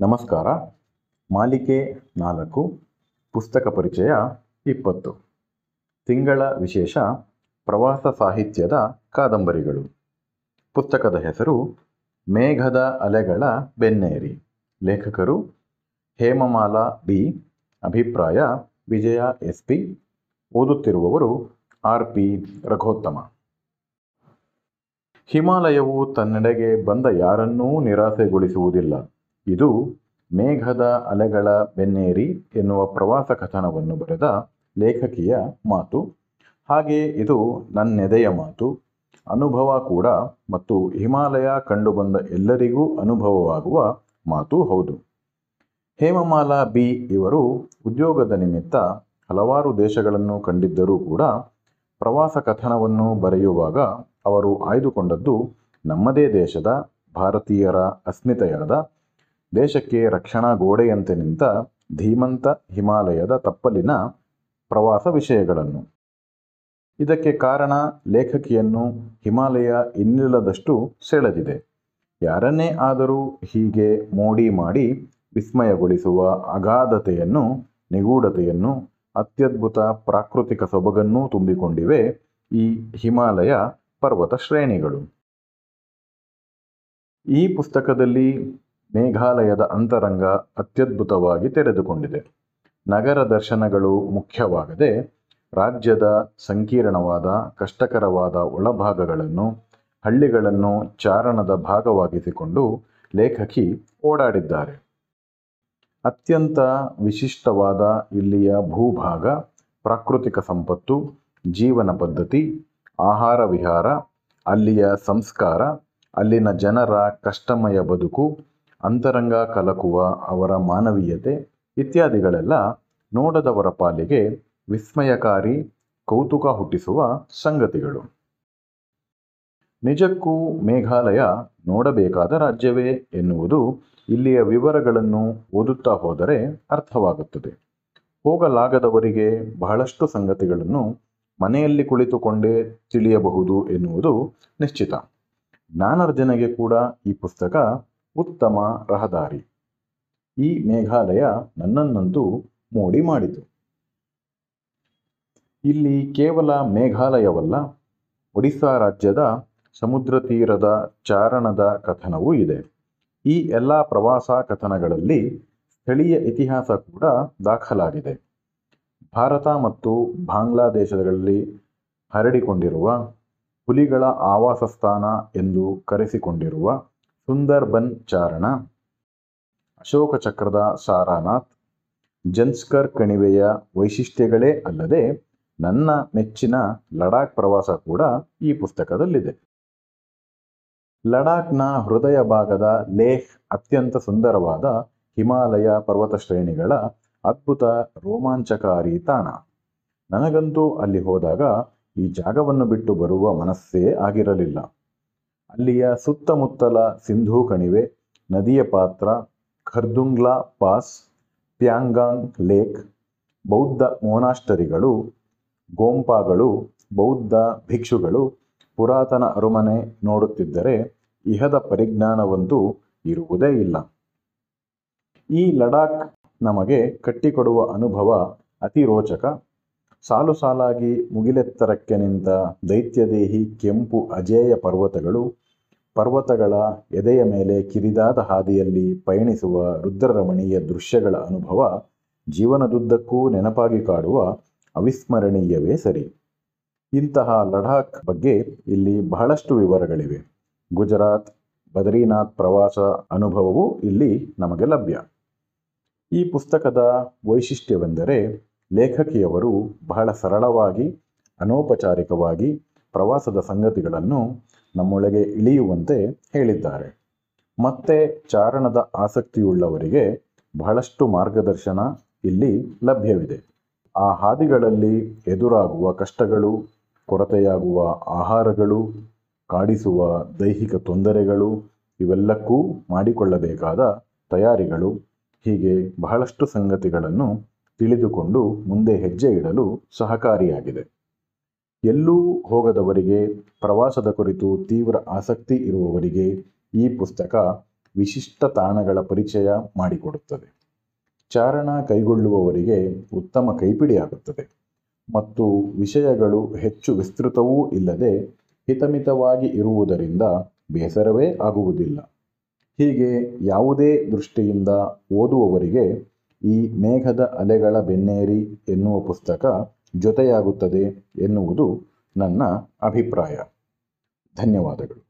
ನಮಸ್ಕಾರ. ಮಾಲಿಕೆ ನಾಲ್ಕು, ಪುಸ್ತಕ ಪರಿಚಯ ಇಪ್ಪತ್ತು. ತಿಂಗಳ ವಿಶೇಷ ಪ್ರವಾಸ ಸಾಹಿತ್ಯದ ಕಾದಂಬರಿಗಳು. ಪುಸ್ತಕದ ಹೆಸರು ಮೇಘದ ಅಲೆಗಳ ಬೆನ್ನೇರಿ. ಲೇಖಕರು ಹೇಮಮಾಲಾ ಬಿ ಅಭಿಪ್ರಾಯ ವಿಜಯ ಎಸ್ ಪಿ. ಓದುತ್ತಿರುವವರು ಆರ್ ಪಿ ರಘೋತ್ತಮ. ಹಿಮಾಲಯವು ತನ್ನೆಡೆಗೆ ಬಂದ ಯಾರನ್ನೂ ನಿರಾಸೆಗೊಳಿಸುವುದಿಲ್ಲ. ಇದು ಮೇಘದ ಅಲೆಗಳ ಬೆನ್ನೇರಿ ಎನ್ನುವ ಪ್ರವಾಸ ಕಥನವನ್ನು ಬರೆದ ಲೇಖಕಿಯ ಮಾತು. ಹಾಗೆ ಇದು ನನ್ನೆದೆಯ ಮಾತು. ಅನುಭವ ಕೂಡ ಮತ್ತು ಹಿಮಾಲಯ ಕಂಡುಬಂದ ಎಲ್ಲರಿಗೂ ಅನುಭವವಾಗುವ ಮಾತು ಹೌದು. ಹೇಮಮಾಲಾ ಬಿ ಇವರು ಉದ್ಯೋಗದ ನಿಮಿತ್ತ ಹಲವಾರು ದೇಶಗಳನ್ನು ಕಂಡಿದ್ದರೂ ಕೂಡ ಪ್ರವಾಸ ಕಥನವನ್ನು ಬರೆಯುವಾಗ ಅವರು ಆಯ್ದುಕೊಂಡದ್ದು ನಮ್ಮದೇ ದೇಶದ ಭಾರತೀಯರ ಅಸ್ಮಿತೆಯಾದ ದೇಶಕ್ಕೆ ರಕ್ಷಣಾ ಗೋಡೆಯಂತೆ ನಿಂತ ಧೀಮಂತ ಹಿಮಾಲಯದ ತಪ್ಪಲಿನ ಪ್ರವಾಸ ವಿಷಯಗಳನ್ನು. ಇದಕ್ಕೆ ಕಾರಣ ಲೇಖಕಿಯನ್ನು ಹಿಮಾಲಯ ಇನ್ನಿಲ್ಲದಷ್ಟು ಸೆಳೆದಿದೆ. ಯಾರನ್ನೇ ಆದರೂ ಹೀಗೆ ಮೋಡಿ ಮಾಡಿ ವಿಸ್ಮಯಗೊಳಿಸುವ ಅಗಾಧತೆಯನ್ನು, ನಿಗೂಢತೆಯನ್ನು, ಅತ್ಯದ್ಭುತ ಪ್ರಾಕೃತಿಕ ಸೊಬಗನ್ನೂ ತುಂಬಿಕೊಂಡಿವೆ ಈ ಹಿಮಾಲಯ ಪರ್ವತ ಶ್ರೇಣಿಗಳು. ಈ ಪುಸ್ತಕದಲ್ಲಿ ಮೇಘಾಲಯದ ಅಂತರಂಗ ಅತ್ಯದ್ಭುತವಾಗಿ ತೆರೆದುಕೊಂಡಿದೆ. ನಗರ ದರ್ಶನಗಳು ಮುಖ್ಯವಾಗದೆ, ರಾಜ್ಯದ ಸಂಕೀರ್ಣವಾದ, ಕಷ್ಟಕರವಾದ ಒಳಭಾಗಗಳನ್ನು, ಹಳ್ಳಿಗಳನ್ನು ಚಾರಣದ ಭಾಗವಾಗಿಸಿಕೊಂಡು ಲೇಖಕಿ ಓಡಾಡಿದ್ದಾರೆ. ಅತ್ಯಂತ ವಿಶಿಷ್ಟವಾದ ಇಲ್ಲಿಯ ಭೂಭಾಗ ಪ್ರಾಕೃತಿಕ ಸಂಪತ್ತು, ಜೀವನ ಪದ್ಧತಿ, ಆಹಾರ ವಿಹಾರ, ಅಲ್ಲಿಯ ಸಂಸ್ಕಾರ, ಅಲ್ಲಿನ ಜನರ ಕಷ್ಟಮಯ ಬದುಕು ಅಂತರಂಗ ಕಲಕುವ, ಅವರ ಮಾನವೀಯತೆ ಇತ್ಯಾದಿಗಳೆಲ್ಲ ನೋಡದವರ ಪಾಲಿಗೆ ವಿಸ್ಮಯಕಾರಿ ಕೌತುಕ ಹುಟ್ಟಿಸುವ ಸಂಗತಿಗಳು. ನಿಜಕ್ಕೂ ಮೇಘಾಲಯ ನೋಡಬೇಕಾದ ರಾಜ್ಯವೇ ಎನ್ನುವುದು ಇಲ್ಲಿಯ ವಿವರಗಳನ್ನು ಓದುತ್ತಾ ಹೋದರೆ ಅರ್ಥವಾಗುತ್ತದೆ. ಹೋಗಲಾಗದವರಿಗೆ ಬಹಳಷ್ಟು ಸಂಗತಿಗಳನ್ನು ಮನೆಯಲ್ಲಿ ಕುಳಿತುಕೊಂಡೇ ತಿಳಿಯಬಹುದು ಎನ್ನುವುದು ನಿಶ್ಚಿತ. ಜ್ಞಾನಾರ್ಜನೆಗೆ ಕೂಡ ಈ ಪುಸ್ತಕ ಉತ್ತಮ ರಹದಾರಿ. ಈ ಮೇಘಾಲಯ ನನ್ನನ್ನಂತೂ ಮೋಡಿ ಮಾಡಿತು. ಇಲ್ಲಿ ಕೇವಲ ಮೇಘಾಲಯವಲ್ಲ, ಒಡಿಸ್ಸಾ ರಾಜ್ಯದ ಸಮುದ್ರ ತೀರದ ಚಾರಣದ ಕಥನವೂ ಇದೆ. ಈ ಎಲ್ಲ ಪ್ರವಾಸ ಕಥನಗಳಲ್ಲಿ ಸ್ಥಳೀಯ ಇತಿಹಾಸ ಕೂಡ ದಾಖಲಾಗಿದೆ. ಭಾರತ ಮತ್ತು ಬಾಂಗ್ಲಾದೇಶಗಳಲ್ಲಿ ಹರಡಿಕೊಂಡಿರುವ ಹುಲಿಗಳ ಆವಾಸ ಸ್ಥಾನ ಎಂದು ಕರೆಸಿಕೊಂಡಿರುವ ಸುಂದರ್ಬನ್ ಚಾರಣ ಅಶೋಕ ಚಕ್ರದ ಸಾರಾನಾಥ್, ಜನ್ಸ್ಕರ್ ಕಣಿವೆಯ ವೈಶಿಷ್ಟ್ಯಗಳೇ ಅಲ್ಲದೆ ನನ್ನ ಮೆಚ್ಚಿನ ಲಡಾಖ್ ಪ್ರವಾಸ ಕೂಡ ಈ ಪುಸ್ತಕದಲ್ಲಿದೆ. ಲಡಾಖ್ನ ಹೃದಯ ಭಾಗದ ಲೇಹ್ ಅತ್ಯಂತ ಸುಂದರವಾದ ಹಿಮಾಲಯ ಪರ್ವತ ಶ್ರೇಣಿಗಳ ಅದ್ಭುತ ರೋಮಾಂಚಕಾರಿ ತಾಣ. ನನಗಂತೂ ಅಲ್ಲಿ ಹೋದಾಗ ಈ ಜಾಗವನ್ನು ಬಿಟ್ಟು ಬರುವ ಮನಸ್ಸೇ ಆಗಿರಲಿಲ್ಲ. ಅಲ್ಲಿಯ ಸುತ್ತಮುತ್ತಲ ಸಿಂಧೂ ಕಣಿವೆ, ನದಿಯ ಪಾತ್ರ, ಖರ್ದುಂಗ್ಲಾ ಪಾಸ್, ಪ್ಯಾಂಗಾಂಗ್ ಲೇಕ್, ಬೌದ್ಧ ಮೋನಾಸ್ಟರಿಗಳು ಗೋಂಪಾಗಳು, ಬೌದ್ಧ ಭಿಕ್ಷುಗಳು ಪುರಾತನ ಅರಮನೆ ನೋಡುತ್ತಿದ್ದರೆ ಇಹದ ಪರಿಜ್ಞಾನವಂತೂ ಇರುವುದೇ ಇಲ್ಲ. ಈ ಲಡಾಖ್ ನಮಗೆ ಕಟ್ಟಿಕೊಡುವ ಅನುಭವ ಅತಿ ರೋಚಕ ಸಾಲು ಸಾಲಾಗಿ ಮುಗಿಲೆತ್ತರಕ್ಕೆ ನಿಂತ ದೈತ್ಯದೇಹಿ ಕೆಂಪು ಅಜೇಯ ಪರ್ವತಗಳು ಪರ್ವತಗಳ ಎದೆಯ ಮೇಲೆ ಕಿರಿದಾದ ಹಾದಿಯಲ್ಲಿ ಪಯಣಿಸುವ ರುದ್ರರಮಣೀಯ ದೃಶ್ಯಗಳ ಅನುಭವ ಜೀವನದುದ್ದಕ್ಕೂ ನೆನಪಾಗಿ ಕಾಡುವ ಅವಿಸ್ಮರಣೀಯವೇ ಸರಿ. ಇಂತಹ ಲಡಾಖ್ ಬಗ್ಗೆ ಇಲ್ಲಿ ಬಹಳಷ್ಟು ವಿವರಗಳಿವೆ. ಗುಜರಾತ್, ಬದರೀನಾಥ್ ಪ್ರವಾಸ ಅನುಭವವೂ ಇಲ್ಲಿ ನಮಗೆ ಲಭ್ಯ. ಈ ಪುಸ್ತಕದ ವೈಶಿಷ್ಟ್ಯವೆಂದರೆ ಲೇಖಕಿಯವರು ಬಹಳ ಸರಳವಾಗಿ, ಅನೌಪಚಾರಿಕವಾಗಿ ಪ್ರವಾಸದ ಸಂಗತಿಗಳನ್ನು ನಮ್ಮೊಳಗೆ ಇಳಿಯುವಂತೆ ಹೇಳಿದ್ದಾರೆ. ಮತ್ತೆ ಚಾರಣದ ಆಸಕ್ತಿಯುಳ್ಳವರಿಗೆ ಬಹಳಷ್ಟು ಮಾರ್ಗದರ್ಶನ ಇಲ್ಲಿ ಲಭ್ಯವಿದೆ. ಆ ಹಾದಿಗಳಲ್ಲಿ ಎದುರಾಗುವ ಕಷ್ಟಗಳು, ಕೊರತೆಯಾಗುವ ಆಹಾರಗಳು, ಕಾಡಿಸುವ ದೈಹಿಕ ತೊಂದರೆಗಳು, ಇವೆಲ್ಲಕ್ಕೂ ಮಾಡಿಕೊಳ್ಳಬೇಕಾದ ತಯಾರಿಗಳು, ಹೀಗೆ ಬಹಳಷ್ಟು ಸಂಗತಿಗಳನ್ನು ತಿಳಿದುಕೊಂಡು ಮುಂದೆ ಹೆಜ್ಜೆ ಇಡಲು ಸಹಕಾರಿಯಾಗಿದೆ. ಎಲ್ಲೂ ಹೋಗದವರಿಗೆ, ಪ್ರವಾಸದ ಕುರಿತು ತೀವ್ರ ಆಸಕ್ತಿ ಇರುವವರಿಗೆ ಈ ಪುಸ್ತಕ ವಿಶಿಷ್ಟ ತಾಣಗಳ ಪರಿಚಯ ಮಾಡಿಕೊಡುತ್ತದೆ. ಚಾರಣ ಕೈಗೊಳ್ಳುವವರಿಗೆ ಉತ್ತಮ ಕೈಪಿಡಿಯಾಗುತ್ತದೆ ಮತ್ತು ವಿಷಯಗಳು ಹೆಚ್ಚು ವಿಸ್ತೃತವೂ ಇಲ್ಲದೆ ಹಿತಮಿತವಾಗಿ ಇರುವುದರಿಂದ ಬೇಸರವೇ ಆಗುವುದಿಲ್ಲ. ಹೀಗೆ ಯಾವುದೇ ದೃಷ್ಟಿಯಿಂದ ಓದುವವರಿಗೆ ಈ ಮೇಘದ ಅಲೆಗಳ ಬೆನ್ನೇರಿ ಎನ್ನುವ ಪುಸ್ತಕ ಜೊತೆಯಾಗುತ್ತದೆ ಎನ್ನುವುದು ನನ್ನ ಅಭಿಪ್ರಾಯ. ಧನ್ಯವಾದಗಳು.